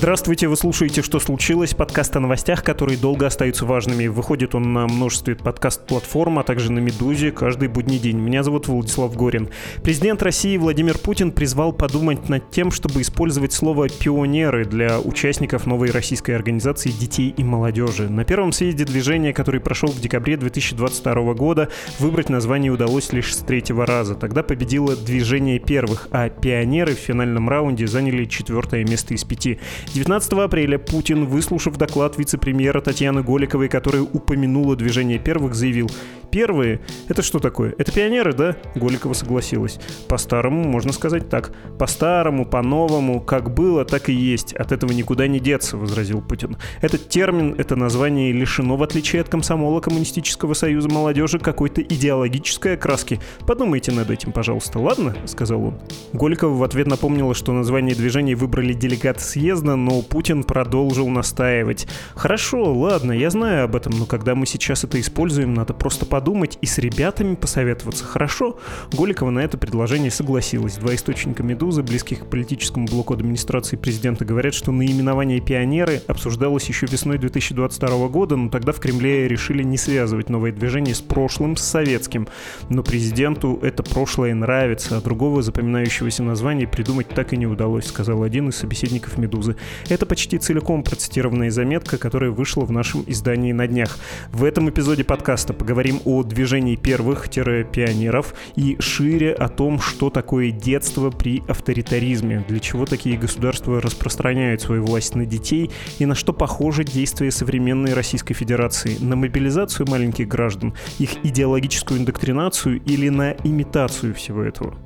Здравствуйте, вы слушаете «Что случилось?» Подкаст о новостях, которые долго остаются важными. Выходит он на множестве подкаст-платформ, а также на «Медузе» каждый будний день. Меня зовут Владислав Горин. Президент России Владимир Путин призвал подумать над тем, чтобы использовать слово «пионеры» для участников новой российской организации детей и молодежи. На первом съезде движения, который прошел в декабре 2022 года, выбрать название удалось лишь с третьего раза. Тогда победило движение первых, а пионеры в финальном раунде заняли четвертое место из пяти. 19 апреля Путин, выслушав доклад вице-премьера Татьяны Голиковой, которая упомянула движение первых, заявил Первые — это что такое? Это пионеры, да? Голикова согласилась. По-старому можно сказать так. По-старому, по-новому, как было, так и есть. От этого никуда не деться, возразил Путин. Этот термин, это название лишено, в отличие от комсомола Коммунистического союза молодежи, какой-то идеологической окраски. Подумайте над этим, пожалуйста, ладно? Сказал он. Голикова в ответ напомнила, что название движения выбрали делегаты съезда, но Путин продолжил настаивать. Хорошо, ладно, я знаю об этом, но когда мы сейчас это используем, надо просто подумать подумать и с ребятами посоветоваться. Хорошо. Голикова на это предложение согласилась. Два источника «Медузы», близких к политическому блоку администрации президента, говорят, что наименование «Пионеры» обсуждалось еще весной 2022 года, но тогда в Кремле решили не связывать новое движение с прошлым, с советским. Но президенту это прошлое нравится, а другого запоминающегося названия придумать так и не удалось, сказал один из собеседников «Медузы». Это почти целиком процитированная заметка, которая вышла в нашем издании на днях. В этом эпизоде подкаста поговорим движении первых-пионеров и шире о том, что такое детство при авторитаризме, для чего такие государства распространяют свою власть на детей и на что похоже действие современной Российской Федерации, на мобилизацию маленьких граждан, их идеологическую индоктринацию или на имитацию всего этого.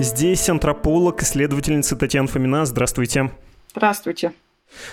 Здесь антрополог, исследовательница Татьяна Фомина. Здравствуйте. Здравствуйте.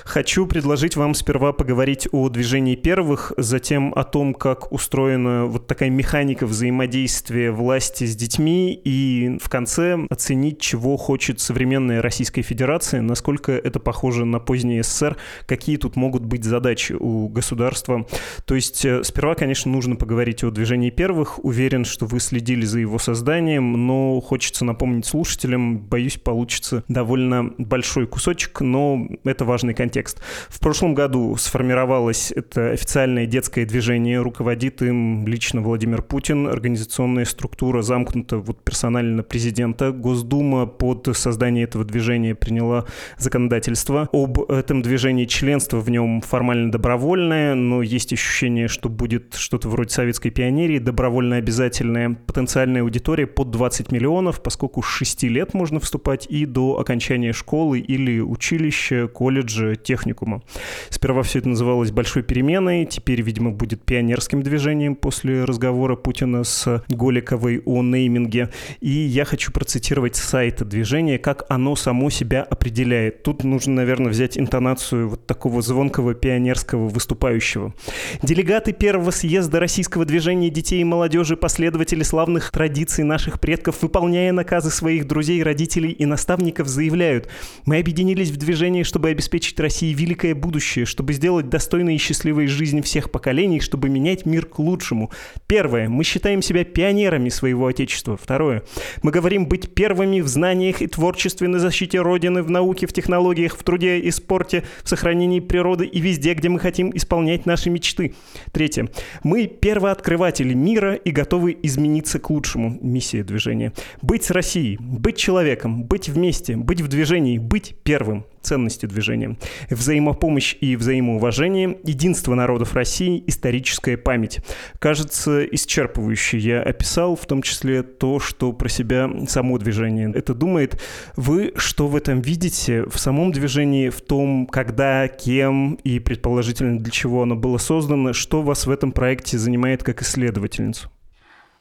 Хочу предложить вам сперва поговорить о движении первых, затем о том, как устроена вот такая механика взаимодействия власти с детьми, и в конце оценить, чего хочет современная Российская Федерация, насколько это похоже на поздний СССР, какие тут могут быть задачи у государства. То есть э, сперва, конечно, нужно поговорить о движении первых. Уверен, что вы следили за его созданием, но хочется напомнить слушателям, боюсь, получится довольно большой кусочек, но это важно важный контекст. В прошлом году сформировалось это официальное детское движение, руководит им лично Владимир Путин, организационная структура замкнута вот персонально президента. Госдума под создание этого движения приняла законодательство. Об этом движении членство в нем формально добровольное, но есть ощущение, что будет что-то вроде советской пионерии, добровольно обязательная потенциальная аудитория под 20 миллионов, поскольку с 6 лет можно вступать и до окончания школы или училища, колледжа, колледжа, техникума. Сперва все это называлось «Большой переменой», теперь, видимо, будет пионерским движением после разговора Путина с Голиковой о нейминге. И я хочу процитировать сайт движения, как оно само себя определяет. Тут нужно, наверное, взять интонацию вот такого звонкого пионерского выступающего. Делегаты первого съезда российского движения детей и молодежи, последователи славных традиций наших предков, выполняя наказы своих друзей, родителей и наставников, заявляют, мы объединились в движении, чтобы обеспечить обеспечить России великое будущее, чтобы сделать достойной и счастливой жизнь всех поколений, чтобы менять мир к лучшему. Первое. Мы считаем себя пионерами своего Отечества. Второе. Мы говорим быть первыми в знаниях и творчестве на защите Родины, в науке, в технологиях, в труде и спорте, в сохранении природы и везде, где мы хотим исполнять наши мечты. Третье. Мы первооткрыватели мира и готовы измениться к лучшему. Миссия движения. Быть с Россией, быть человеком, быть вместе, быть в движении, быть первым ценности движения. Взаимопомощь и взаимоуважение, единство народов России, историческая память. Кажется, исчерпывающе я описал, в том числе то, что про себя само движение это думает. Вы что в этом видите? В самом движении, в том, когда, кем и, предположительно, для чего оно было создано, что вас в этом проекте занимает как исследовательницу?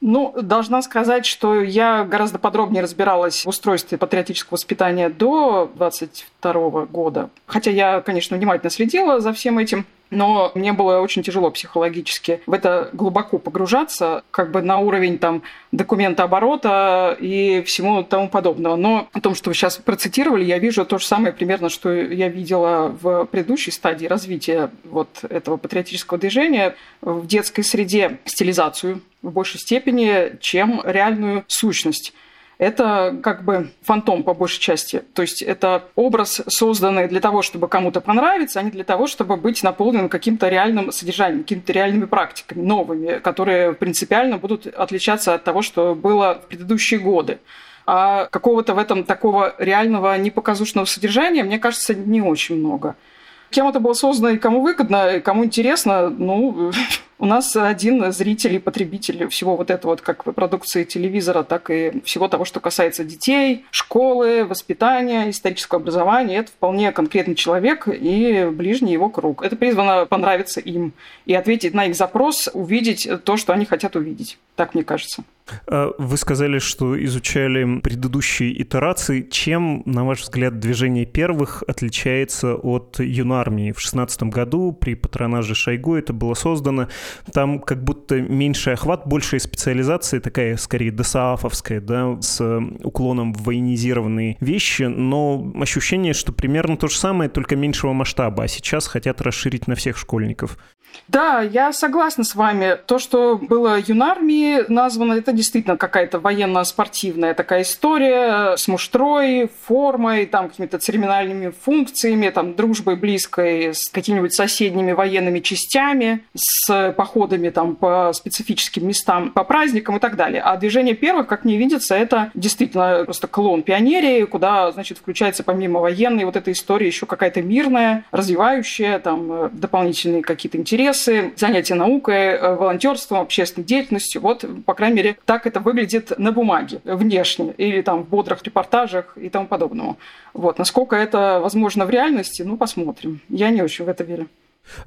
Ну, должна сказать, что я гораздо подробнее разбиралась в устройстве патриотического воспитания до 22 года. Хотя я, конечно, внимательно следила за всем этим. Но мне было очень тяжело психологически в это глубоко погружаться, как бы на уровень там документа оборота и всему тому подобного. Но о том, что вы сейчас процитировали, я вижу то же самое примерно, что я видела в предыдущей стадии развития вот этого патриотического движения в детской среде стилизацию в большей степени, чем реальную сущность это как бы фантом по большей части. То есть это образ, созданный для того, чтобы кому-то понравиться, а не для того, чтобы быть наполненным каким-то реальным содержанием, какими-то реальными практиками, новыми, которые принципиально будут отличаться от того, что было в предыдущие годы. А какого-то в этом такого реального непоказушного содержания, мне кажется, не очень много. Кем это было создано и кому выгодно, и кому интересно, ну, у нас один зритель и потребитель всего вот этого, вот как продукции телевизора, так и всего того, что касается детей, школы, воспитания, исторического образования. Это вполне конкретный человек и ближний его круг. Это призвано понравиться им и ответить на их запрос, увидеть то, что они хотят увидеть. Так мне кажется. А вы сказали, что изучали предыдущие итерации. Чем, на ваш взгляд, движение первых отличается от юнармии? В 16 году при патронаже Шойгу это было создано. Там как будто меньший охват, большая специализация, такая скорее досаафовская, да, с уклоном в военизированные вещи, но ощущение, что примерно то же самое, только меньшего масштаба, а сейчас хотят расширить на всех школьников. Да, я согласна с вами. То, что было юнармией названо, это действительно какая-то военно-спортивная такая история с муштрой, формой, там, какими-то церемониальными функциями, там, дружбой близкой с какими-нибудь соседними военными частями, с походами там по специфическим местам, по праздникам и так далее. А движение первых, как мне видится, это действительно просто клон пионерии, куда, значит, включается помимо военной вот эта история еще какая-то мирная, развивающая, там, дополнительные какие-то интересы интересы, занятия наукой, э, волонтерством, общественной деятельностью. Вот, по крайней мере, так это выглядит на бумаге, внешне, или там в бодрых репортажах и тому подобному. Вот. Насколько это возможно в реальности, ну, посмотрим. Я не очень в это верю.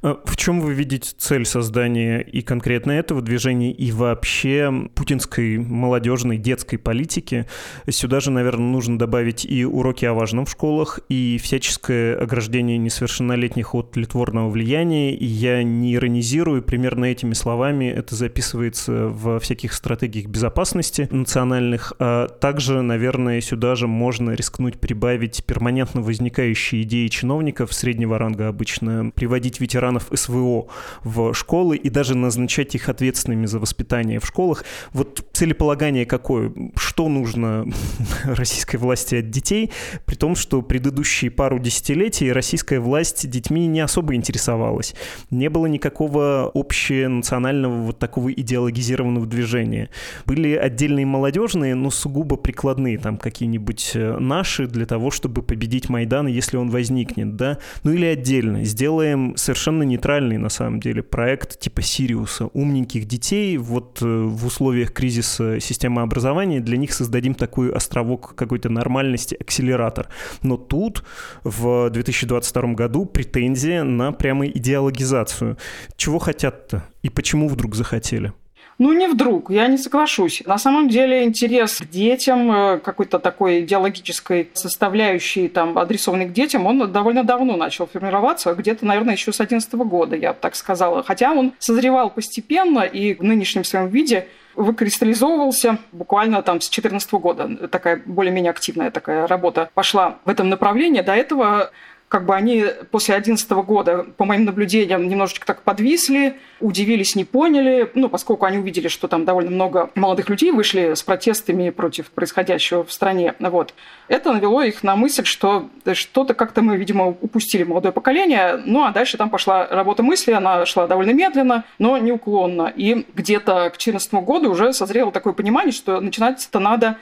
А в чем вы видите цель создания и конкретно этого движения, и вообще путинской молодежной детской политики? Сюда же, наверное, нужно добавить и уроки о важном в школах, и всяческое ограждение несовершеннолетних от литворного влияния. И я не иронизирую, примерно этими словами это записывается во всяких стратегиях безопасности национальных. А также, наверное, сюда же можно рискнуть прибавить перманентно возникающие идеи чиновников среднего ранга обычно приводить ветеранов СВО в школы и даже назначать их ответственными за воспитание в школах. Вот целеполагание какое? Что нужно российской власти от детей, при том, что предыдущие пару десятилетий российская власть детьми не особо интересовалась. Не было никакого общенационального вот такого идеологизированного движения. Были отдельные молодежные, но сугубо прикладные, там какие-нибудь э, наши для того, чтобы победить Майдан, если он возникнет, да? Ну или отдельно. Сделаем совершенно нейтральный, на самом деле, проект типа Сириуса. Умненьких детей вот э, в условиях кризиса системы образования для них создадим такой островок какой-то нормальности, акселератор. Но тут в 2022 году претензия на прямо идеологизацию. Чего хотят-то? И почему вдруг захотели? Ну, не вдруг, я не соглашусь. На самом деле интерес к детям, э, какой-то такой идеологической составляющей, там, адресованной к детям, он довольно давно начал формироваться, где-то, наверное, еще с 2011 года, я бы так сказала. Хотя он созревал постепенно и в нынешнем своем виде выкристаллизовывался буквально там с 2014 года. Такая более-менее активная такая работа пошла в этом направлении. До этого как бы они после 2011 года, по моим наблюдениям, немножечко так подвисли, удивились, не поняли, ну, поскольку они увидели, что там довольно много молодых людей вышли с протестами против происходящего в стране. Вот. Это навело их на мысль, что что-то как-то мы, видимо, упустили молодое поколение. Ну, а дальше там пошла работа мысли, она шла довольно медленно, но неуклонно. И где-то к 2014 году уже созрело такое понимание, что начинать-то надо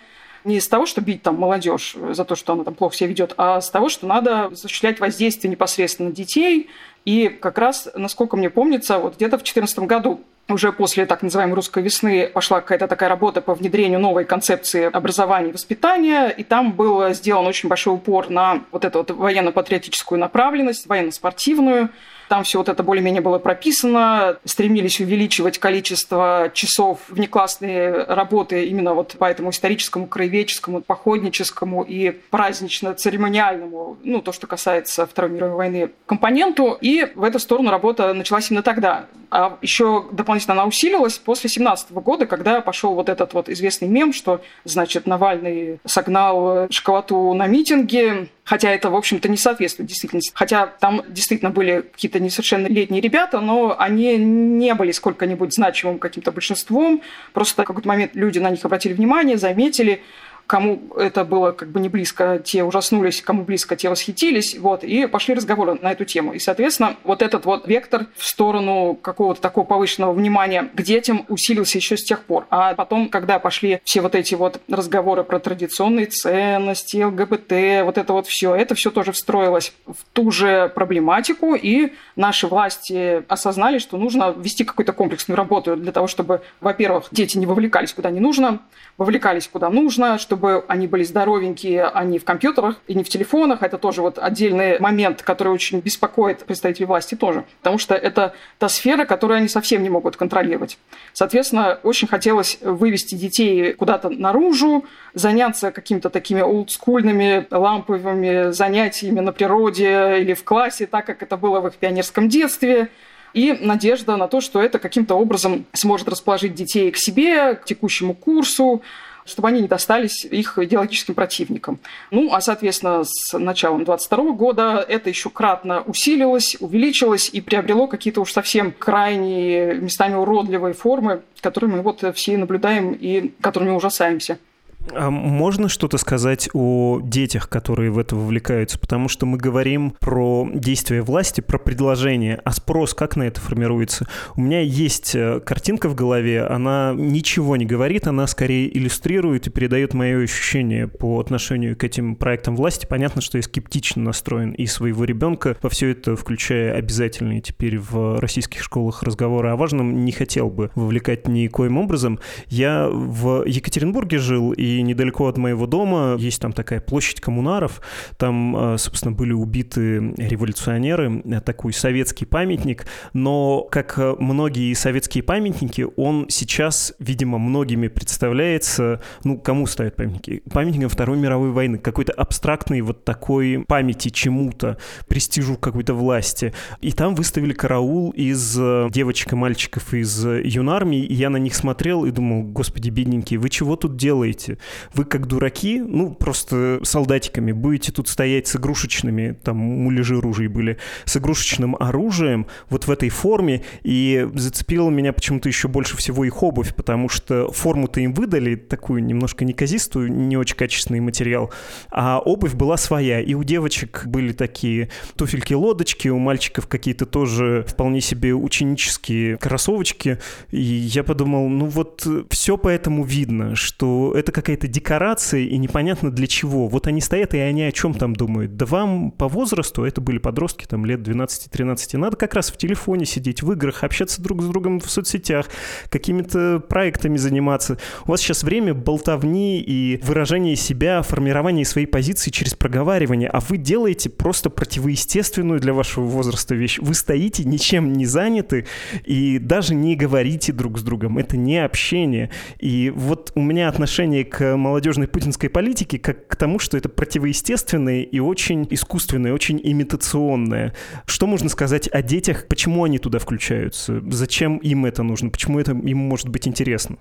не из того, что бить там молодежь за то, что она там плохо себя ведет, а с того, что надо осуществлять воздействие непосредственно на детей. И как раз, насколько мне помнится, вот где-то в 2014 году уже после так называемой русской весны пошла какая-то такая работа по внедрению новой концепции образования и воспитания, и там был сделан очень большой упор на вот эту вот военно-патриотическую направленность, военно-спортивную, Там все вот это более-менее было прописано, стремились увеличивать количество часов внеклассной работы именно вот по этому историческому, краеведческому, походническому и празднично-церемониальному, ну, то, что касается Второй мировой войны, компоненту. И в эту сторону работа началась именно тогда. А еще дополнительно она усилилась после 17 года, когда пошел вот этот вот известный мем, что, значит, Навальный согнал шоколаду на митинге, хотя это, в общем-то, не соответствует действительности. Хотя там действительно были какие-то несовершеннолетние ребята, но они не были сколько-нибудь значимым каким-то большинством. Просто в какой-то момент люди на них обратили внимание, заметили, кому это было как бы не близко, те ужаснулись, кому близко, те восхитились, вот, и пошли разговоры на эту тему. И, соответственно, вот этот вот вектор в сторону какого-то такого повышенного внимания к детям усилился еще с тех пор. А потом, когда пошли все вот эти вот разговоры про традиционные ценности, ЛГБТ, вот это вот все, это все тоже встроилось в ту же проблематику, и наши власти осознали, что нужно вести какую-то комплексную работу для того, чтобы, во-первых, дети не вовлекались куда не нужно, вовлекались куда нужно, чтобы они были здоровенькие, а не в компьютерах и не в телефонах. Это тоже вот отдельный момент, который очень беспокоит представителей власти тоже, потому что это та сфера, которую они совсем не могут контролировать. Соответственно, очень хотелось вывести детей куда-то наружу, заняться какими-то такими олдскульными ламповыми занятиями на природе или в классе, так как это было в их пионерском детстве – и надежда на то, что это каким-то образом сможет расположить детей к себе, к текущему курсу, чтобы они не достались их идеологическим противникам. Ну, а, соответственно, с началом 22 года это еще кратно усилилось, увеличилось и приобрело какие-то уж совсем крайние, местами уродливые формы, которые мы вот все наблюдаем и которыми ужасаемся. А можно что-то сказать о детях, которые в это вовлекаются? Потому что мы говорим про действия власти, про предложение, а спрос как на это формируется? У меня есть э, картинка в голове, она ничего не говорит, она скорее иллюстрирует и передает мое ощущение по отношению к этим проектам власти. Понятно, что я скептично настроен и своего ребенка во все это, включая обязательные теперь в российских школах разговоры о важном, не хотел бы вовлекать никоим образом. Я в Екатеринбурге жил, и недалеко от моего дома есть там такая площадь коммунаров. Там, э, собственно, были убиты революционеры, э, такой советский памятник. Но, как э, многие советские памятники, он сейчас, видимо, многими представляется, ну, кому ставят памятники? Памятником Второй мировой войны, какой-то абстрактной вот такой памяти чему-то, престижу какой-то власти. И там выставили караул из девочек и мальчиков из юнармии, и я на них смотрел и думал, господи, бедненькие, вы чего тут делаете? Вы как дураки, ну, просто солдатиками будете тут стоять с игрушечными, там муляжи ружей были, с игрушечным оружием вот в этой форме, и зацепило меня почему-то еще больше всего их обувь, потому что форму-то им выдали, такую немножко неказистую, не очень качественный материал, а обувь была своя, и у девочек были такие туфельки-лодочки, у мальчиков какие-то тоже вполне себе ученические кроссовочки, и я подумал, ну вот все поэтому видно, что это какая какая-то декорация, и непонятно для чего. Вот они стоят, и они о чем там думают? Да вам по возрасту, это были подростки, там, лет 12-13, надо как раз в телефоне сидеть, в играх, общаться друг с другом в соцсетях, какими-то проектами заниматься. У вас сейчас время болтовни и выражения себя, формирования своей позиции через проговаривание, а вы делаете просто противоестественную для вашего возраста вещь. Вы стоите, ничем не заняты, и даже не говорите друг с другом. Это не общение. И вот у меня отношение к молодежной путинской политике как к тому, что это противоестественное и очень искусственное, очень имитационное. Что можно сказать о детях? Почему они туда включаются? Зачем им это нужно? Почему это им может быть интересно?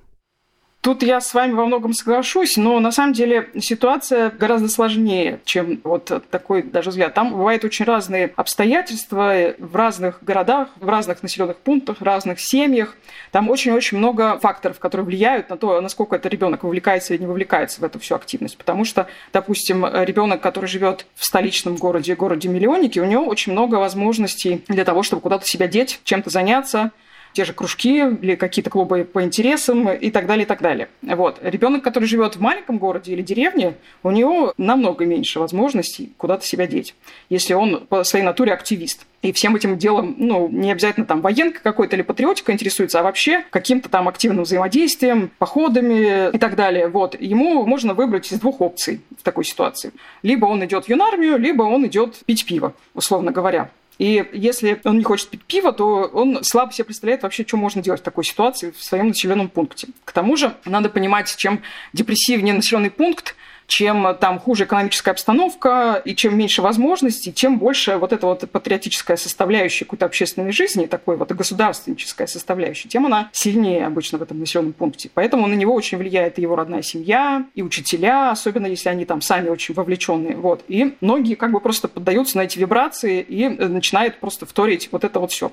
Тут я с вами во многом соглашусь, но на самом деле ситуация гораздо сложнее, чем вот такой даже взгляд. Там бывают очень разные обстоятельства в разных городах, в разных населенных пунктах, в разных семьях. Там очень-очень много факторов, которые влияют на то, насколько этот ребенок вовлекается или не вовлекается в эту всю активность. Потому что, допустим, ребенок, который живет в столичном городе, городе-миллионнике, у него очень много возможностей для того, чтобы куда-то себя деть, чем-то заняться, те же кружки или какие-то клубы по интересам и так далее, и так далее. Вот. Ребенок, который живет в маленьком городе или деревне, у него намного меньше возможностей куда-то себя деть, если он по своей натуре активист. И всем этим делом, ну, не обязательно там военка какой-то или патриотика интересуется, а вообще каким-то там активным взаимодействием, походами и так далее. Вот. Ему можно выбрать из двух опций в такой ситуации. Либо он идет в юнармию, либо он идет пить пиво, условно говоря. И если он не хочет пить пиво, то он слабо себе представляет вообще, что можно делать в такой ситуации в своем населенном пункте. К тому же надо понимать, чем депрессивнее населенный пункт, чем там хуже экономическая обстановка и чем меньше возможностей, тем больше вот эта вот патриотическая составляющая какой-то общественной жизни, такой вот государственническая составляющая, тем она сильнее обычно в этом населенном пункте. Поэтому на него очень влияет и его родная семья, и учителя, особенно если они там сами очень вовлеченные. Вот. И многие как бы просто поддаются на эти вибрации и э, начинают просто вторить вот это вот все.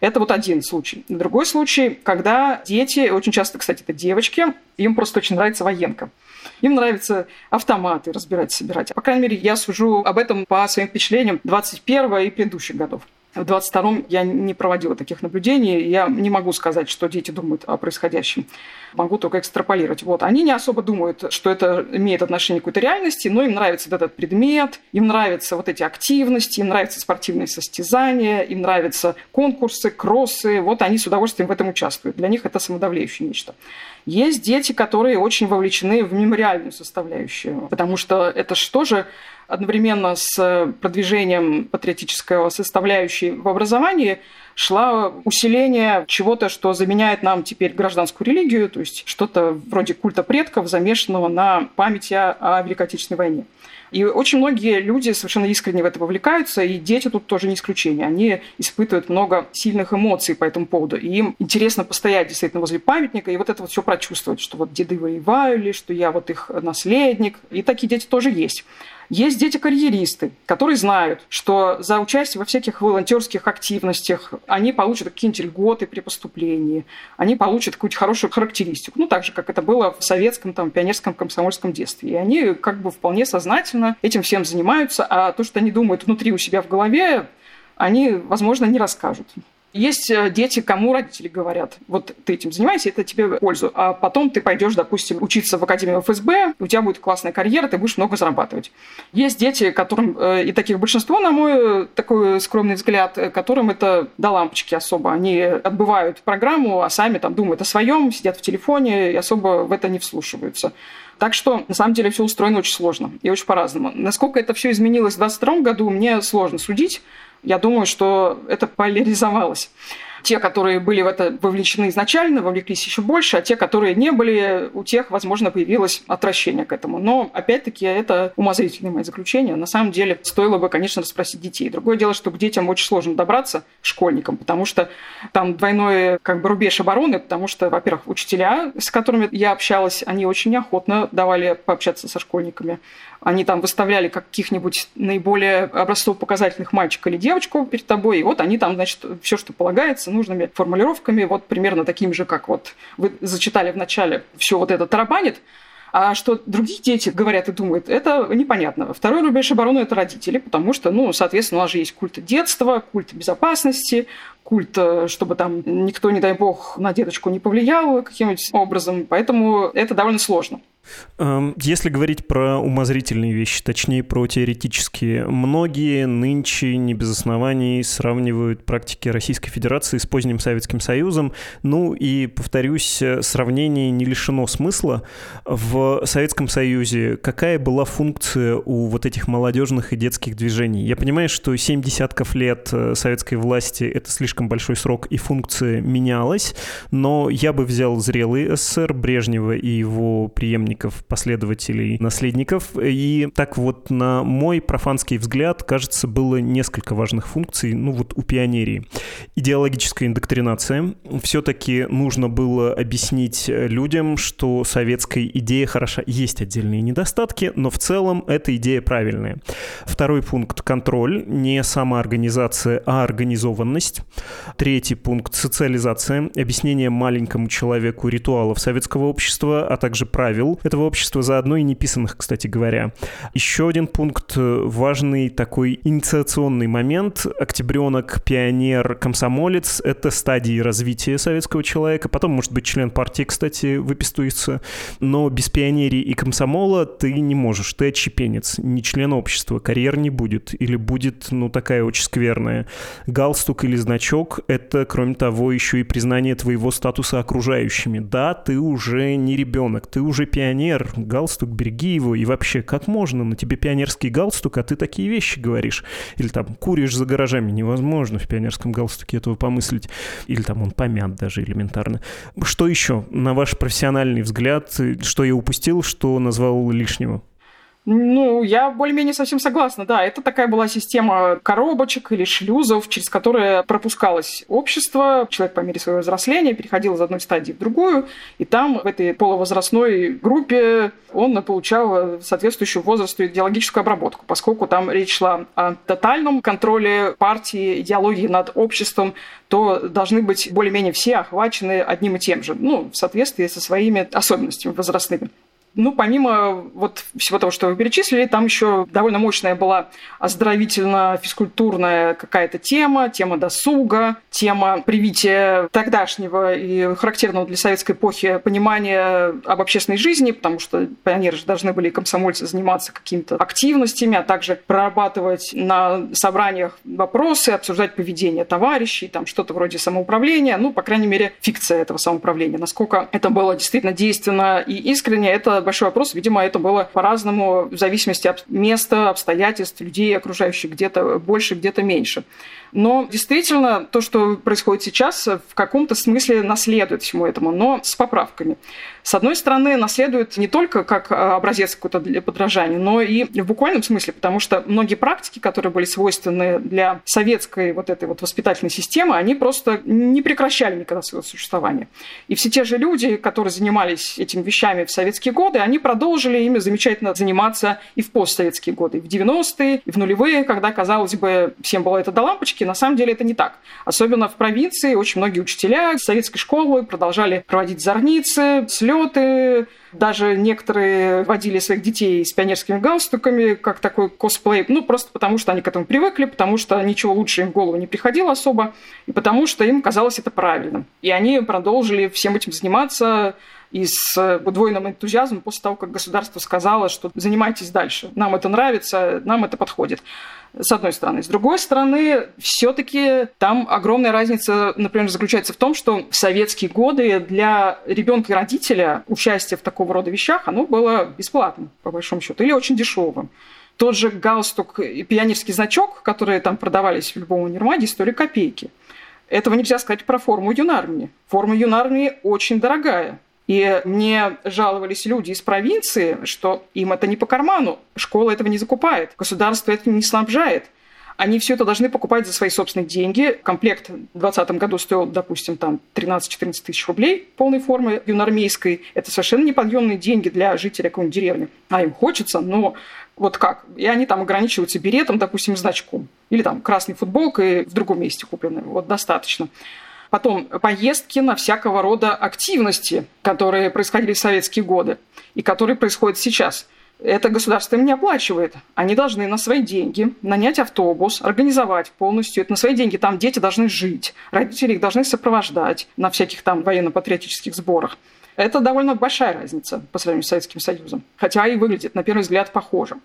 Это вот один случай. Другой случай, когда дети, очень часто, кстати, это девочки, им просто очень нравится военка. Им нравится автоматы разбирать, собирать. По крайней мере, я сужу об этом по своим впечатлениям 21 и предыдущих годов. В 22-м я не проводила таких наблюдений. Я не могу сказать, что дети думают о происходящем. Могу только экстраполировать. Вот. Они не особо думают, что это имеет отношение к какой-то реальности, но им нравится этот предмет, им нравятся вот эти активности, им нравятся спортивные состязания, им нравятся конкурсы, кроссы. Вот они с удовольствием в этом участвуют. Для них это самодавляющее нечто. Есть дети, которые очень вовлечены в мемориальную составляющую, потому что это что же одновременно с продвижением патриотического составляющей в образовании шла усиление чего-то, что заменяет нам теперь гражданскую религию, то есть что-то вроде культа предков, замешанного на памяти о Великой Отечественной войне. И очень многие люди совершенно искренне в это вовлекаются, и дети тут тоже не исключение. Они испытывают много сильных эмоций по этому поводу. И им интересно постоять действительно возле памятника и вот это вот все прочувствовать, что вот деды воевали, что я вот их наследник. И такие дети тоже есть. Есть дети-карьеристы, которые знают, что за участие во всяких волонтерских активностях они получат какие-нибудь льготы при поступлении, они получат какую-то хорошую характеристику, ну, так же, как это было в советском, там, пионерском, комсомольском детстве. И они как бы вполне сознательно этим всем занимаются, а то, что они думают внутри у себя в голове, они, возможно, не расскажут. Есть э, дети, кому родители говорят, вот ты этим занимайся, это тебе пользу. А потом ты пойдешь, допустим, учиться в Академии ФСБ, у тебя будет классная карьера, ты будешь много зарабатывать. Есть дети, которым, э, и таких большинство, на мой такой скромный взгляд, э, которым это до лампочки особо. Они отбывают программу, а сами там думают о своем, сидят в телефоне и особо в это не вслушиваются. Так что, на самом деле, все устроено очень сложно и очень по-разному. Насколько это все изменилось в 2022 году, мне сложно судить я думаю, что это поляризовалось. Те, которые были в это вовлечены изначально, вовлеклись еще больше, а те, которые не были, у тех, возможно, появилось отвращение к этому. Но, опять-таки, это умозрительное мое заключение. На самом деле, стоило бы, конечно, расспросить детей. Другое дело, что к детям очень сложно добраться, школьникам, потому что там двойной как бы рубеж обороны, потому что, во-первых, учителя, с которыми я общалась, они очень неохотно давали пообщаться со школьниками. Они там выставляли каких-нибудь наиболее образцово-показательных мальчика или девочку перед тобой, и вот они там, значит, все, что полагается, нужными формулировками, вот примерно такими же, как вот вы зачитали в начале, все вот это тарабанит, а что другие дети говорят и думают, это непонятно. Второй рубеж обороны – это родители, потому что, ну, соответственно, у нас же есть культ детства, культ безопасности, культ, э, чтобы там никто, не дай бог, на деточку не повлиял каким-нибудь образом. Поэтому это довольно сложно. Эм, если говорить про умозрительные вещи, точнее про теоретические, многие нынче не без оснований сравнивают практики Российской Федерации с поздним Советским Союзом. Ну и, повторюсь, сравнение не лишено смысла. В Советском Союзе какая была функция у вот этих молодежных и детских движений? Я понимаю, что семь десятков лет э, советской власти — это слишком большой срок, и функция менялась, но я бы взял зрелый СССР Брежнева и его преемника преемников, последователей, наследников. И так вот, на мой профанский взгляд, кажется, было несколько важных функций, ну вот у пионерии. Идеологическая индоктринация. Все-таки нужно было объяснить людям, что советская идея хороша. Есть отдельные недостатки, но в целом эта идея правильная. Второй пункт — контроль, не самоорганизация, а организованность. Третий пункт — социализация, объяснение маленькому человеку ритуалов советского общества, а также правил, этого общества, заодно и неписанных, кстати говоря. Еще один пункт, э, важный такой инициационный момент. Октябренок, пионер, комсомолец — это стадии развития советского человека. Потом, может быть, член партии, кстати, выписывается. Но без пионерии и комсомола ты не можешь. Ты отщепенец, не член общества. Карьер не будет. Или будет, ну, такая очень скверная. Галстук или значок значок — это, кроме того, еще и признание твоего статуса окружающими. Да, ты уже не ребенок, ты уже пионер, галстук, береги его. И вообще, как можно? На тебе пионерский галстук, а ты такие вещи говоришь. Или там куришь за гаражами. Невозможно в пионерском галстуке этого помыслить. Или там он помят даже элементарно. Что еще, на ваш профессиональный взгляд, что я упустил, что назвал лишнего? Ну, я более-менее совсем согласна, да. Это такая была система коробочек или шлюзов, через которые пропускалось общество. Человек по мере своего взросления переходил из одной стадии в другую, и там, в этой полувозрастной группе, он получал соответствующую возрасту идеологическую обработку, поскольку там речь шла о тотальном контроле партии, идеологии над обществом, то должны быть более-менее все охвачены одним и тем же, ну, в соответствии со своими особенностями возрастными. Ну, помимо вот всего того, что вы перечислили, там еще довольно мощная была оздоровительно-физкультурная какая-то тема, тема досуга, тема привития тогдашнего и характерного для советской эпохи понимания об общественной жизни, потому что пионеры же должны были комсомольцы заниматься какими-то активностями, а также прорабатывать на собраниях вопросы, обсуждать поведение товарищей, там что-то вроде самоуправления, ну, по крайней мере, фикция этого самоуправления. Насколько это было действительно действенно и искренне, это большой вопрос. Видимо, это было по-разному в зависимости от места, обстоятельств, людей окружающих, где-то больше, где-то меньше. Но действительно, то, что происходит сейчас, в каком-то смысле наследует всему этому, но с поправками. С одной стороны, наследует не только как а, образец какой-то для подражания, но и в буквальном смысле, потому что многие практики, которые были свойственны для советской вот этой вот воспитательной системы, они просто не прекращали никогда своего существования. И все те же люди, которые занимались этими вещами в советские годы, они продолжили ими замечательно заниматься и в постсоветские годы, и в 90-е, и в нулевые, когда, казалось бы, всем было это до лампочки, практике на самом деле это не так. Особенно в провинции очень многие учителя советской школы продолжали проводить зорницы, слеты, даже некоторые водили своих детей с пионерскими галстуками, как такой косплей, ну, просто потому что они к этому привыкли, потому что ничего лучше им в голову не приходило особо, и потому что им казалось это правильным. И они продолжили всем этим заниматься и с удвоенным энтузиазмом после того, как государство сказало, что занимайтесь дальше, нам это нравится, нам это подходит с одной стороны. С другой стороны, все-таки там огромная разница, например, заключается в том, что в советские годы для ребенка и родителя участие в такого рода вещах, оно было бесплатным, по большому счету, или очень дешевым. Тот же галстук и пионерский значок, которые там продавались в любом универмаге, стоили копейки. Этого нельзя сказать про форму юнармии. Форма юнармии очень дорогая. И мне жаловались люди из провинции, что им это не по карману, школа этого не закупает, государство этим не снабжает. Они все это должны покупать за свои собственные деньги. Комплект в 2020 году стоил, допустим, там 13-14 тысяч рублей полной формы юнармейской. Это совершенно неподъемные деньги для жителя какой-нибудь деревни. А им хочется, но вот как? И они там ограничиваются беретом, допустим, значком. Или там красной футболкой в другом месте купленной. Вот достаточно. Потом поездки на всякого рода активности, которые происходили в советские годы и которые происходят сейчас. Это государство им не оплачивает. Они должны на свои деньги нанять автобус, организовать полностью. Это на свои деньги. Там дети должны жить. Родители их должны сопровождать на всяких там военно-патриотических сборах. Это довольно большая разница по сравнению с Советским Союзом. Хотя и выглядит, на первый взгляд, похоже.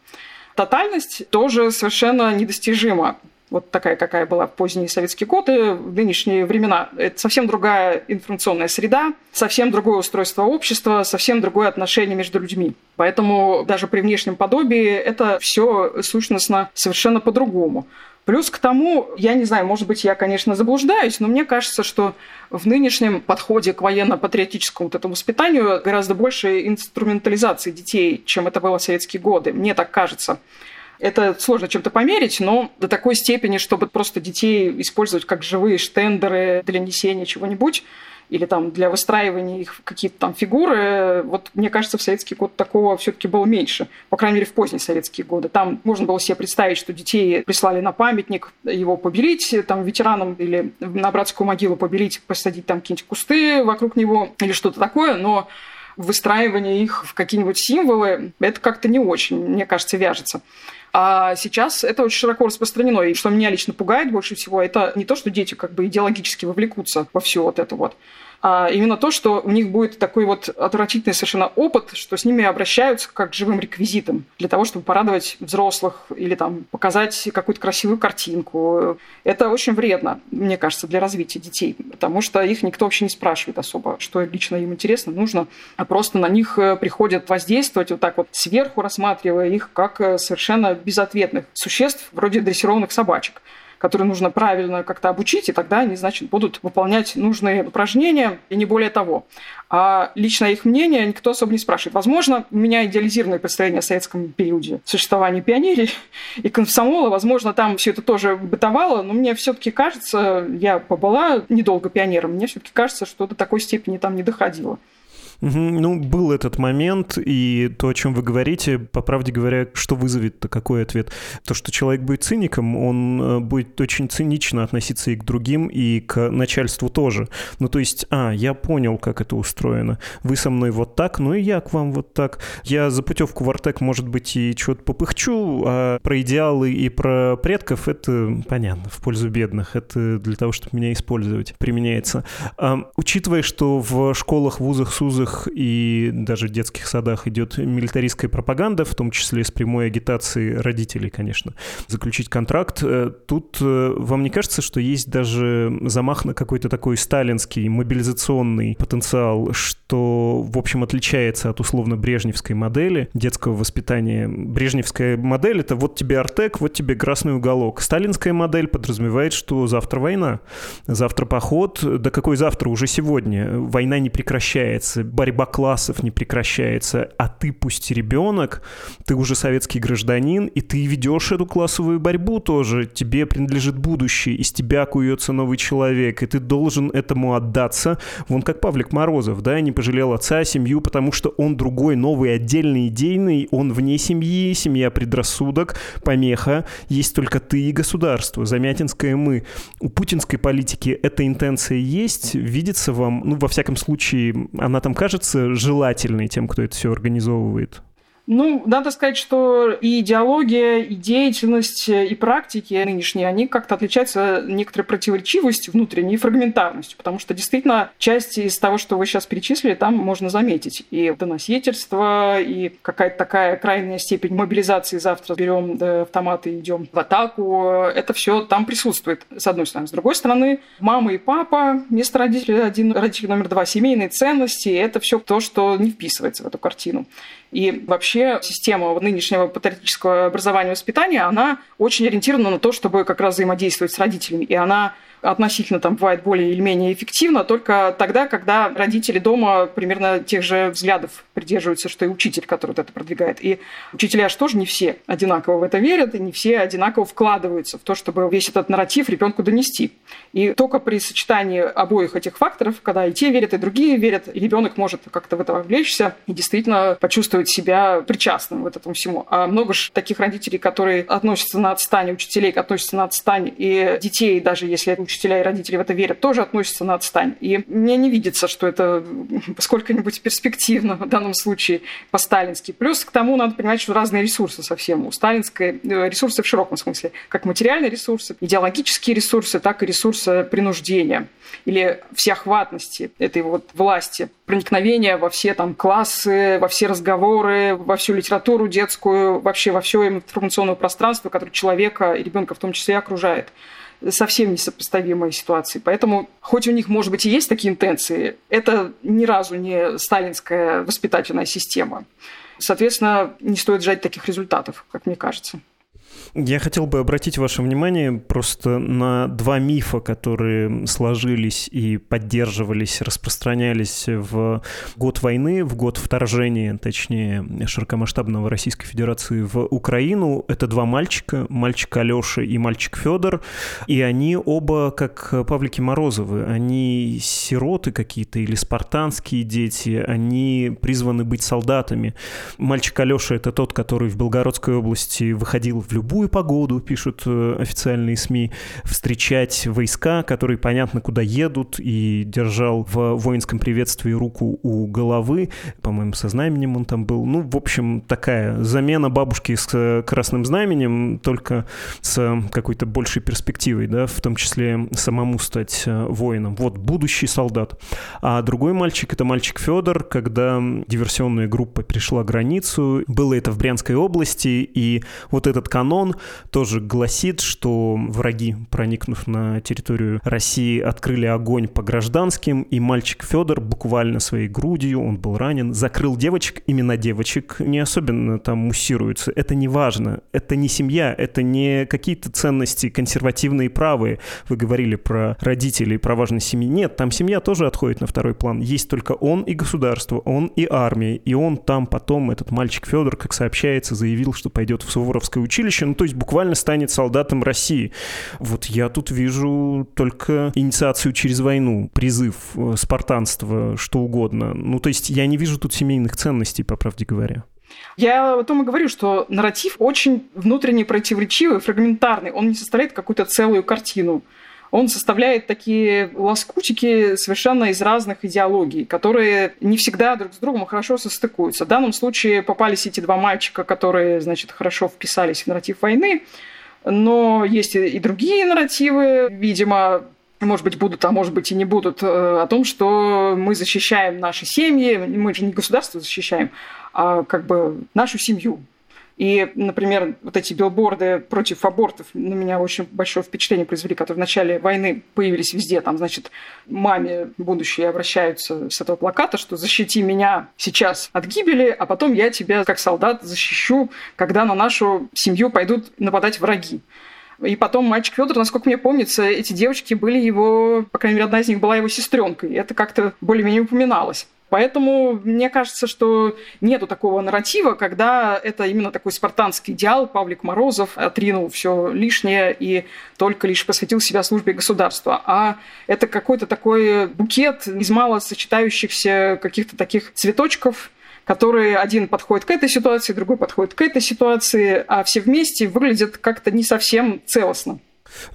Тотальность тоже совершенно недостижима вот такая, какая была в поздние советские годы, в нынешние времена. Это совсем другая информационная среда, совсем другое устройство общества, совсем другое отношение между людьми. Поэтому даже при внешнем подобии это все сущностно совершенно по-другому. Плюс к тому, я не знаю, может быть, я, конечно, заблуждаюсь, но мне кажется, что в нынешнем подходе к военно-патриотическому вот этому воспитанию гораздо больше инструментализации детей, чем это было в советские годы. Мне так кажется. Это сложно чем-то померить, но до такой степени, чтобы просто детей использовать как живые штендеры для несения чего-нибудь, или там для выстраивания их какие-то там фигуры, вот мне кажется, в советский год такого все-таки было меньше, по крайней мере, в поздние советские годы. Там можно было себе представить, что детей прислали на памятник его побелить, там, ветеранам или на братскую могилу побелить, посадить там какие-нибудь кусты вокруг него или что-то такое, но выстраивание их в какие-нибудь символы, это как-то не очень, мне кажется, вяжется. А сейчас это очень широко распространено. И что меня лично пугает больше всего, это не то, что дети как бы идеологически вовлекутся во все вот это вот, а именно то, что у них будет такой вот отвратительный совершенно опыт, что с ними обращаются как живым реквизитам для того, чтобы порадовать взрослых или там показать какую-то красивую картинку. Это очень вредно, мне кажется, для развития детей, потому что их никто вообще не спрашивает особо, что лично им интересно, нужно, а просто на них э, приходят воздействовать вот так вот сверху, рассматривая их как э, совершенно безответных существ, вроде дрессированных собачек которые нужно правильно как-то обучить, и тогда они, значит, будут выполнять нужные упражнения, и не более того. А личное их мнение никто особо не спрашивает. Возможно, у меня идеализированное представление о советском периоде существования пионерии и комсомола. Возможно, там все это тоже бытовало, но мне все-таки кажется, я побыла недолго пионером, мне все-таки кажется, что до такой степени там не доходило. Ну, был этот момент, и то, о чем вы говорите, по правде говоря, что вызовет-то какой ответ? То, что человек будет циником, он э, будет очень цинично относиться и к другим, и к начальству тоже. Ну, то есть, а, я понял, как это устроено. Вы со мной вот так, ну и я к вам вот так. Я за путевку в Артек, может быть, и что-то попыхчу, а про идеалы и про предков это понятно, в пользу бедных. Это для того, чтобы меня использовать, применяется. А, учитывая, что в школах, вузах, СУЗах школах и даже в детских садах идет милитаристская пропаганда, в том числе с прямой агитацией родителей, конечно, заключить контракт. Э, тут э, вам не кажется, что есть даже замах на какой-то такой сталинский мобилизационный потенциал, что, в общем, отличается от условно-брежневской модели детского воспитания? Брежневская модель — это вот тебе Артек, вот тебе красный уголок. Сталинская модель подразумевает, что завтра война, завтра поход, да какой завтра, уже сегодня. Война не прекращается, борьба классов не прекращается, а ты пусть ребенок, ты уже советский гражданин, и ты ведешь эту классовую борьбу тоже, тебе принадлежит будущее, из тебя куется новый человек, и ты должен этому отдаться. Вон как Павлик Морозов, да, не пожалел отца, семью, потому что он другой, новый, отдельный, идейный, он вне семьи, семья предрассудок, помеха, есть только ты и государство, Замятинское мы. У путинской политики эта интенция есть, видится вам, ну, во всяком случае, она там кажется, кажется желательной тем, кто это все организовывает? Ну, надо сказать, что и идеология, и деятельность, и практики нынешние, они как-то отличаются некоторой противоречивостью внутренней и фрагментарностью, потому что действительно часть из того, что вы сейчас перечислили, там можно заметить. И доносительство, и какая-то такая крайняя степень мобилизации. Завтра берем автоматы и идем в атаку. Это все там присутствует, с одной стороны. С другой стороны, мама и папа, место родителей один, родитель номер два, семейные ценности, это все то, что не вписывается в эту картину. И вообще система нынешнего патриотического образования и воспитания, она очень ориентирована на то, чтобы как раз взаимодействовать с родителями. И она относительно там бывает более или менее эффективно только тогда, когда родители дома примерно тех же взглядов придерживаются, что и учитель, который вот это продвигает. И учителя же тоже не все одинаково в это верят, и не все одинаково вкладываются в то, чтобы весь этот нарратив ребенку донести. И только при сочетании обоих этих факторов, когда и те верят, и другие верят, ребенок может как-то в это вовлечься и действительно почувствовать себя причастным вот этому всему. А много же таких родителей, которые относятся на отстань, учителей относятся на отстань, и детей, даже если это учителя и родители в это верят, тоже относятся на отстань. И мне не видится, что это сколько-нибудь перспективно в данном случае по-сталински. Плюс к тому надо понимать, что разные ресурсы совсем. У сталинской э, ресурсы в широком смысле. Как материальные ресурсы, идеологические ресурсы, так и ресурсы принуждения или всеохватности этой вот власти, проникновения во все там классы, во все разговоры, во всю литературу детскую, вообще во все информационное пространство, которое человека и ребенка в том числе окружает совсем несопоставимые ситуации. Поэтому, хоть у них, может быть, и есть такие интенции, это ни разу не сталинская воспитательная система. Соответственно, не стоит ждать таких результатов, как мне кажется. Я хотел бы обратить ваше внимание просто на два мифа, которые сложились и поддерживались, распространялись в год войны, в год вторжения, точнее, широкомасштабного Российской Федерации в Украину. Это два мальчика, мальчик Алеша и мальчик Федор, и они оба как Павлики Морозовы. Они сироты какие-то или спартанские дети, они призваны быть солдатами. Мальчик Алеша — это тот, который в Белгородской области выходил в любой любую погоду, пишут э, официальные СМИ, встречать войска, которые понятно куда едут, и держал в воинском приветствии руку у головы, по-моему, со знаменем он там был. Ну, в общем, такая замена бабушки с э, красным знаменем, только с какой-то большей перспективой, да, в том числе самому стать э, воином. Вот, будущий солдат. А другой мальчик — это мальчик Федор, когда диверсионная группа перешла границу. Было это в Брянской области, и вот этот канон тоже гласит, что враги, проникнув на территорию России, открыли огонь по гражданским, и мальчик Федор буквально своей грудью, он был ранен, закрыл девочек, имена девочек не особенно там муссируются. Это не важно. Это не семья, это не какие-то ценности консервативные правые. Вы говорили про родителей, про важность семьи. Нет, там семья тоже отходит на второй план. Есть только он и государство, он и армия. И он там потом, этот мальчик Федор, как сообщается, заявил, что пойдет в Суворовское училище, ну то есть буквально станет солдатом России. Вот я тут вижу только инициацию через войну, призыв, э, спартанство, что угодно. Ну то есть я не вижу тут семейных ценностей, по правде говоря. Я о том и говорю, что нарратив очень внутренне противоречивый, фрагментарный. Он не составляет какую-то целую картину он составляет такие лоскутики совершенно из разных идеологий, которые не всегда друг с другом хорошо состыкуются. В данном случае попались эти два мальчика, которые, значит, хорошо вписались в нарратив войны, но есть и другие нарративы, видимо, может быть, будут, а может быть и не будут, э, о том, что мы защищаем наши семьи, мы же не государство защищаем, а как бы нашу семью, и, например, вот эти билборды против абортов на меня очень большое впечатление произвели, которые в начале войны появились везде. Там, значит, маме будущие обращаются с этого плаката, что защити меня сейчас от гибели, а потом я тебя как солдат защищу, когда на нашу семью пойдут нападать враги. И потом мальчик Федор, насколько мне помнится, эти девочки были его, по крайней мере, одна из них была его сестренкой. И это как-то более-менее упоминалось. Поэтому мне кажется, что нету такого нарратива, когда это именно такой спартанский идеал. Павлик Морозов отринул все лишнее и только лишь посвятил себя службе государства. А это какой-то такой букет из мало сочетающихся каких-то таких цветочков, которые один подходит к этой ситуации, другой подходит к этой ситуации, а все вместе выглядят как-то не совсем целостно.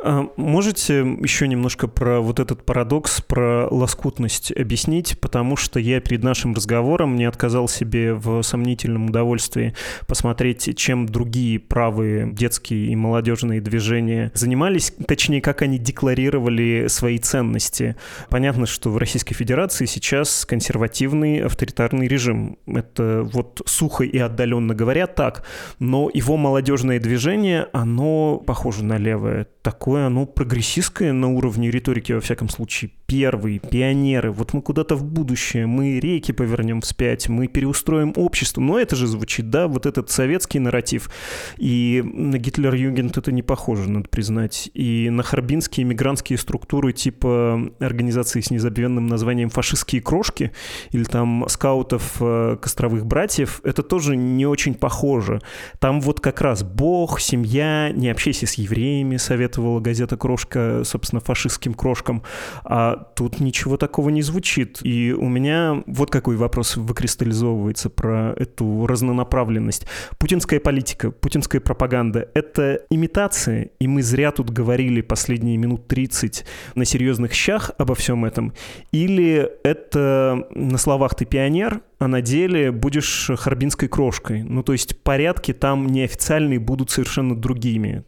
А, можете еще немножко про вот этот парадокс, про лоскутность объяснить, потому что я перед нашим разговором не отказал себе в сомнительном удовольствии посмотреть, чем другие правые детские и молодежные движения занимались, точнее, как они декларировали свои ценности. Понятно, что в Российской Федерации сейчас консервативный авторитарный режим. Это вот сухо и отдаленно говоря так, но его молодежное движение, оно похоже на левое такое, оно прогрессистское на уровне риторики, во всяком случае. Первые, пионеры, вот мы куда-то в будущее, мы реки повернем вспять, мы переустроим общество. Но это же звучит, да, вот этот советский нарратив. И на Гитлер-Югент это не похоже, надо признать. И на харбинские мигрантские структуры типа организации с незабвенным названием «Фашистские крошки» или там скаутов э, Костровых братьев, это тоже не очень похоже. Там вот как раз Бог, семья, не общайся с евреями, совет советовала газета «Крошка», собственно, фашистским крошкам, а тут ничего такого не звучит. И у меня вот какой вопрос выкристаллизовывается про эту разнонаправленность. Путинская политика, путинская пропаганда — это имитация, и мы зря тут говорили последние минут 30 на серьезных щах обо всем этом, или это на словах «ты пионер», а на деле будешь харбинской крошкой. Ну, то есть порядки там неофициальные будут совершенно другими.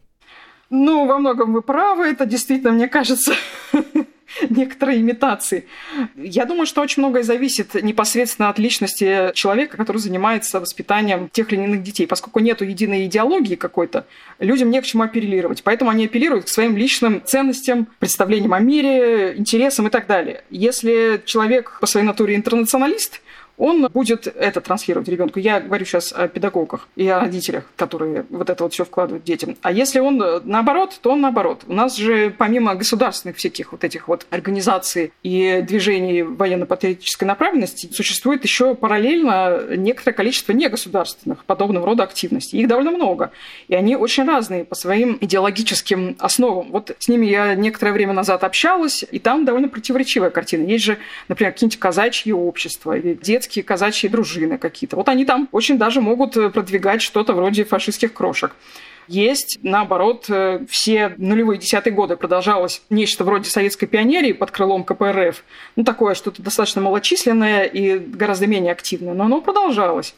Ну, во многом вы правы, это действительно, мне кажется, некоторые имитации. Я думаю, что очень многое зависит непосредственно от личности человека, который занимается воспитанием тех или иных детей. Поскольку нет единой идеологии какой-то, людям не к чему апеллировать. Поэтому они апеллируют к своим личным ценностям, представлениям о мире, интересам и так далее. Если человек по своей натуре интернационалист, он будет это транслировать ребенку. Я говорю сейчас о педагогах и о родителях, которые вот это вот все вкладывают детям. А если он наоборот, то он наоборот. У нас же помимо государственных всяких вот этих вот организаций и движений военно-патриотической направленности существует еще параллельно некоторое количество негосударственных подобного рода активностей. Их довольно много. И они очень разные по своим идеологическим основам. Вот с ними я некоторое время назад общалась, и там довольно противоречивая картина. Есть же, например, какие-нибудь казачьи общества или детские детские казачьи дружины какие-то. Вот они там очень даже могут э, продвигать что-то вроде фашистских крошек. Есть, наоборот, э, все нулевые десятые годы продолжалось нечто вроде советской пионерии под крылом КПРФ. Ну, такое что-то достаточно малочисленное и гораздо менее активное, но оно продолжалось.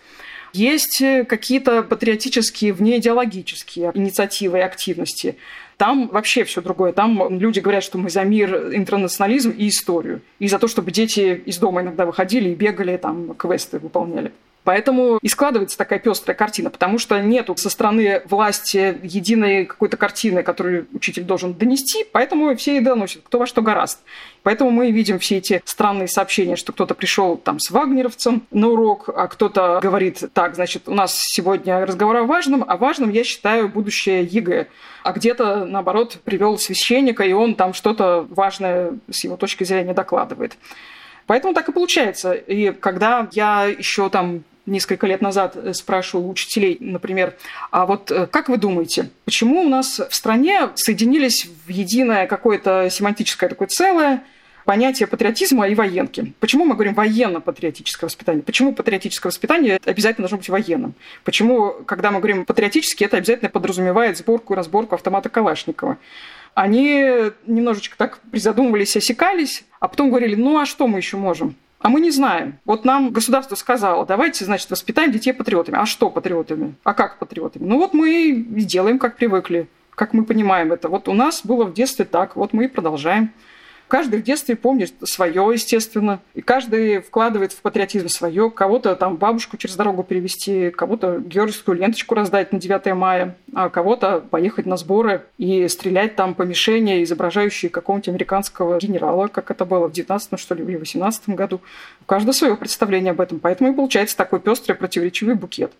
Есть э, какие-то патриотические, внеидеологические инициативы и активности. Там вообще все другое. Там люди говорят, что мы за мир, интернационализм и историю. И за то, чтобы дети из дома иногда выходили и бегали, там квесты выполняли. Поэтому и складывается такая пестрая картина, потому что нету со стороны власти единой какой-то картины, которую учитель должен донести, поэтому все и доносят, кто во что горазд. Поэтому мы видим все эти странные сообщения, что кто-то пришел там с вагнеровцем на урок, а кто-то говорит, так, значит, у нас сегодня разговор о важном, а важным я считаю будущее ЕГЭ. А где-то, наоборот, привел священника, и он там что-то важное с его точки зрения докладывает. Поэтому так и получается. И когда я еще там несколько лет назад э, спрашивал учителей, например, а вот э, как вы думаете, почему у нас в стране соединились в единое какое-то семантическое такое целое понятие патриотизма и военки. Почему мы говорим военно-патриотическое воспитание? Почему патриотическое воспитание обязательно должно быть военным? Почему, когда мы говорим патриотически, это обязательно подразумевает сборку и разборку автомата Калашникова? Они немножечко так призадумывались, осекались, а потом говорили, ну а что мы еще можем? А мы не знаем. Вот нам государство сказало, давайте, значит, воспитаем детей патриотами. А что патриотами? А как патриотами? Ну вот мы и делаем, как привыкли, как мы понимаем это. Вот у нас было в детстве так, вот мы и продолжаем. Каждый в детстве помнит свое, естественно. И каждый вкладывает в патриотизм свое. Кого-то там бабушку через дорогу перевести, кого-то георгиевскую ленточку раздать на 9 мая, а кого-то поехать на сборы и стрелять там по мишени, изображающие какого-нибудь американского генерала, как это было в 19 что ли, или 18 году. У каждого свое представление об этом. Поэтому и получается такой пестрый противоречивый букет.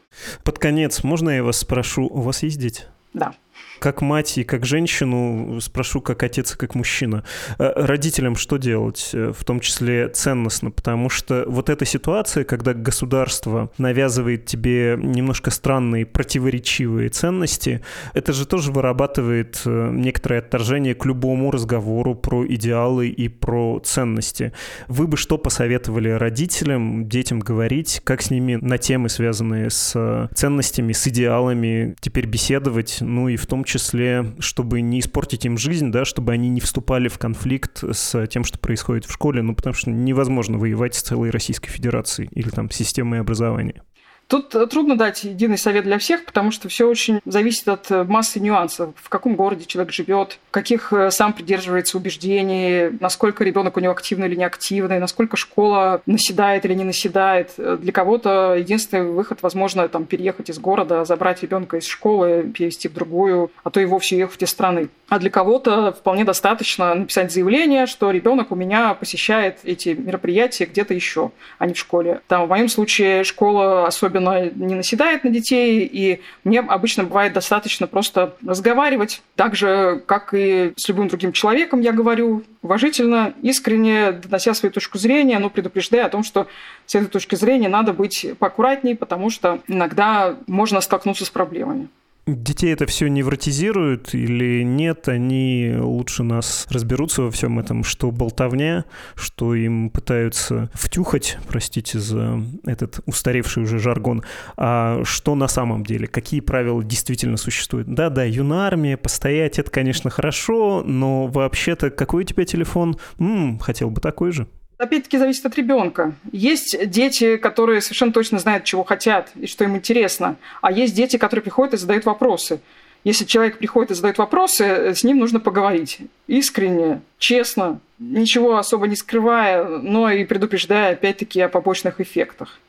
Под конец, можно я вас спрошу, у вас есть дети? Да как мать и как женщину, спрошу как отец и как мужчина. Э, родителям что делать, э, в том числе ценностно? Потому что вот эта ситуация, когда государство навязывает тебе немножко странные, противоречивые ценности, это же тоже вырабатывает э, некоторое отторжение к любому разговору про идеалы и про ценности. Вы бы что посоветовали родителям, детям говорить, как с ними на темы, связанные с ценностями, с идеалами, теперь беседовать, ну и в том числе, чтобы не испортить им жизнь, да, чтобы они не вступали в конфликт с тем, что происходит в школе, ну, потому что невозможно воевать с целой Российской Федерацией или там системой образования. Тут э, трудно дать единый совет для всех, потому что все очень зависит от э, массы нюансов. В каком городе человек живет, каких э, сам придерживается убеждений, насколько ребенок у него активный или неактивный, насколько школа наседает или не наседает. Для кого-то единственный выход, возможно, там, переехать из города, забрать ребенка из школы, перевести в другую, а то и вовсе уехать из страны. А для кого-то вполне достаточно написать заявление, что ребенок у меня посещает эти мероприятия где-то еще, а не в школе. Там, в моем случае школа особенно особенно не наседает на детей, и мне обычно бывает достаточно просто разговаривать, так же, как и с любым другим человеком я говорю, уважительно, искренне, донося свою точку зрения, но предупреждая о том, что с этой точки зрения надо быть поаккуратнее, потому что иногда можно столкнуться с проблемами. Детей это все невротизирует или нет? Они лучше нас разберутся во всем этом, что болтовня, что им пытаются втюхать, простите за этот устаревший уже жаргон, а что на самом деле, какие правила действительно существуют. Да-да, юнармия, постоять, это, конечно, хорошо, но вообще-то какой у тебя телефон? М-м, хотел бы такой же опять-таки зависит от ребенка. Есть дети, которые совершенно точно знают, чего хотят и что им интересно, а есть дети, которые приходят и задают вопросы. Если человек приходит и задает вопросы, с ним нужно поговорить искренне, честно, ничего особо не скрывая, но и предупреждая опять-таки о побочных эффектах.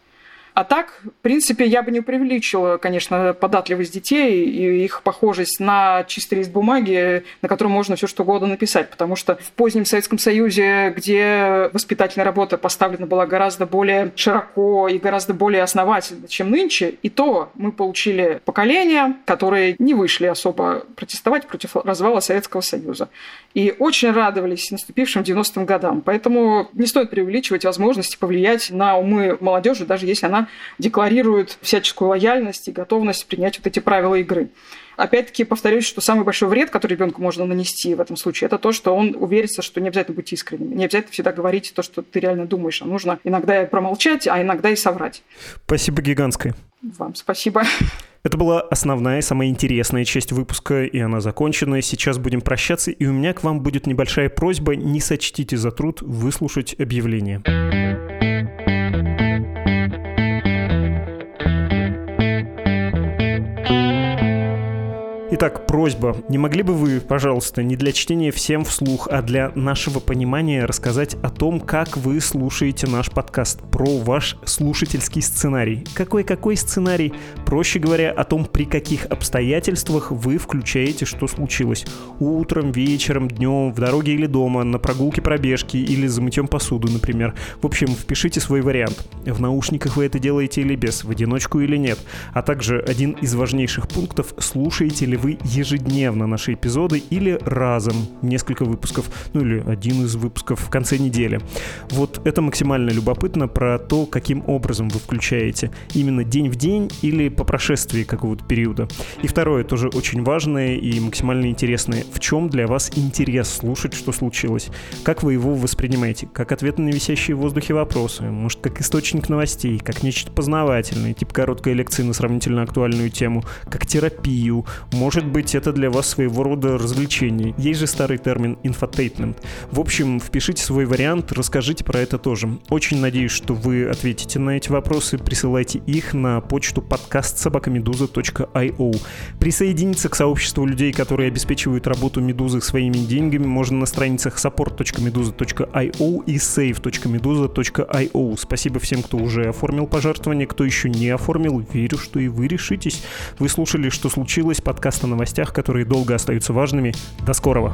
А так, в принципе, я бы не преувеличила, конечно, податливость детей и их похожесть на чистый лист бумаги, на котором можно все что угодно написать, потому что в позднем Советском Союзе, где воспитательная работа поставлена была гораздо более широко и гораздо более основательно, чем нынче, и то мы получили поколения, которые не вышли особо протестовать против развала Советского Союза. И очень радовались наступившим 90-м годам. Поэтому не стоит преувеличивать возможности повлиять на умы молодежи, даже если она она декларирует всяческую лояльность и готовность принять вот эти правила игры. Опять-таки повторюсь, что самый большой вред, который ребенку можно нанести в этом случае, это то, что он уверится, что не обязательно быть искренним, не обязательно всегда говорить то, что ты реально думаешь, а нужно иногда промолчать, а иногда и соврать. Спасибо гигантское. Вам спасибо. Это была основная, самая интересная часть выпуска, и она закончена. Сейчас будем прощаться, и у меня к вам будет небольшая просьба, не сочтите за труд выслушать объявление. Итак, просьба. Не могли бы вы, пожалуйста, не для чтения всем вслух, а для нашего понимания рассказать о том, как вы слушаете наш подкаст, про ваш слушательский сценарий. Какой-какой сценарий? Проще говоря, о том, при каких обстоятельствах вы включаете, что случилось. Утром, вечером, днем, в дороге или дома, на прогулке, пробежке или за мытьем посуды, например. В общем, впишите свой вариант. В наушниках вы это делаете или без, в одиночку или нет. А также один из важнейших пунктов, слушаете ли вы вы ежедневно наши эпизоды или разом несколько выпусков, ну или один из выпусков в конце недели. Вот это максимально любопытно про то, каким образом вы включаете. Именно день в день или по прошествии какого-то периода. И второе, тоже очень важное и максимально интересное. В чем для вас интерес слушать, что случилось? Как вы его воспринимаете? Как ответы на висящие в воздухе вопросы? Может, как источник новостей? Как нечто познавательное? Типа короткой лекции на сравнительно актуальную тему? Как терапию? Может, может быть, это для вас своего рода развлечение. Есть же старый термин инфотейтмент. В общем, впишите свой вариант, расскажите про это тоже. Очень надеюсь, что вы ответите на эти вопросы, присылайте их на почту подкаст собакамедуза.io. Присоединиться к сообществу людей, которые обеспечивают работу Медузы своими деньгами, можно на страницах support.meduza.io и save.meduza.io. Спасибо всем, кто уже оформил пожертвование, кто еще не оформил. Верю, что и вы решитесь. Вы слушали, что случилось, новостях, которые долго остаются важными. До скорого!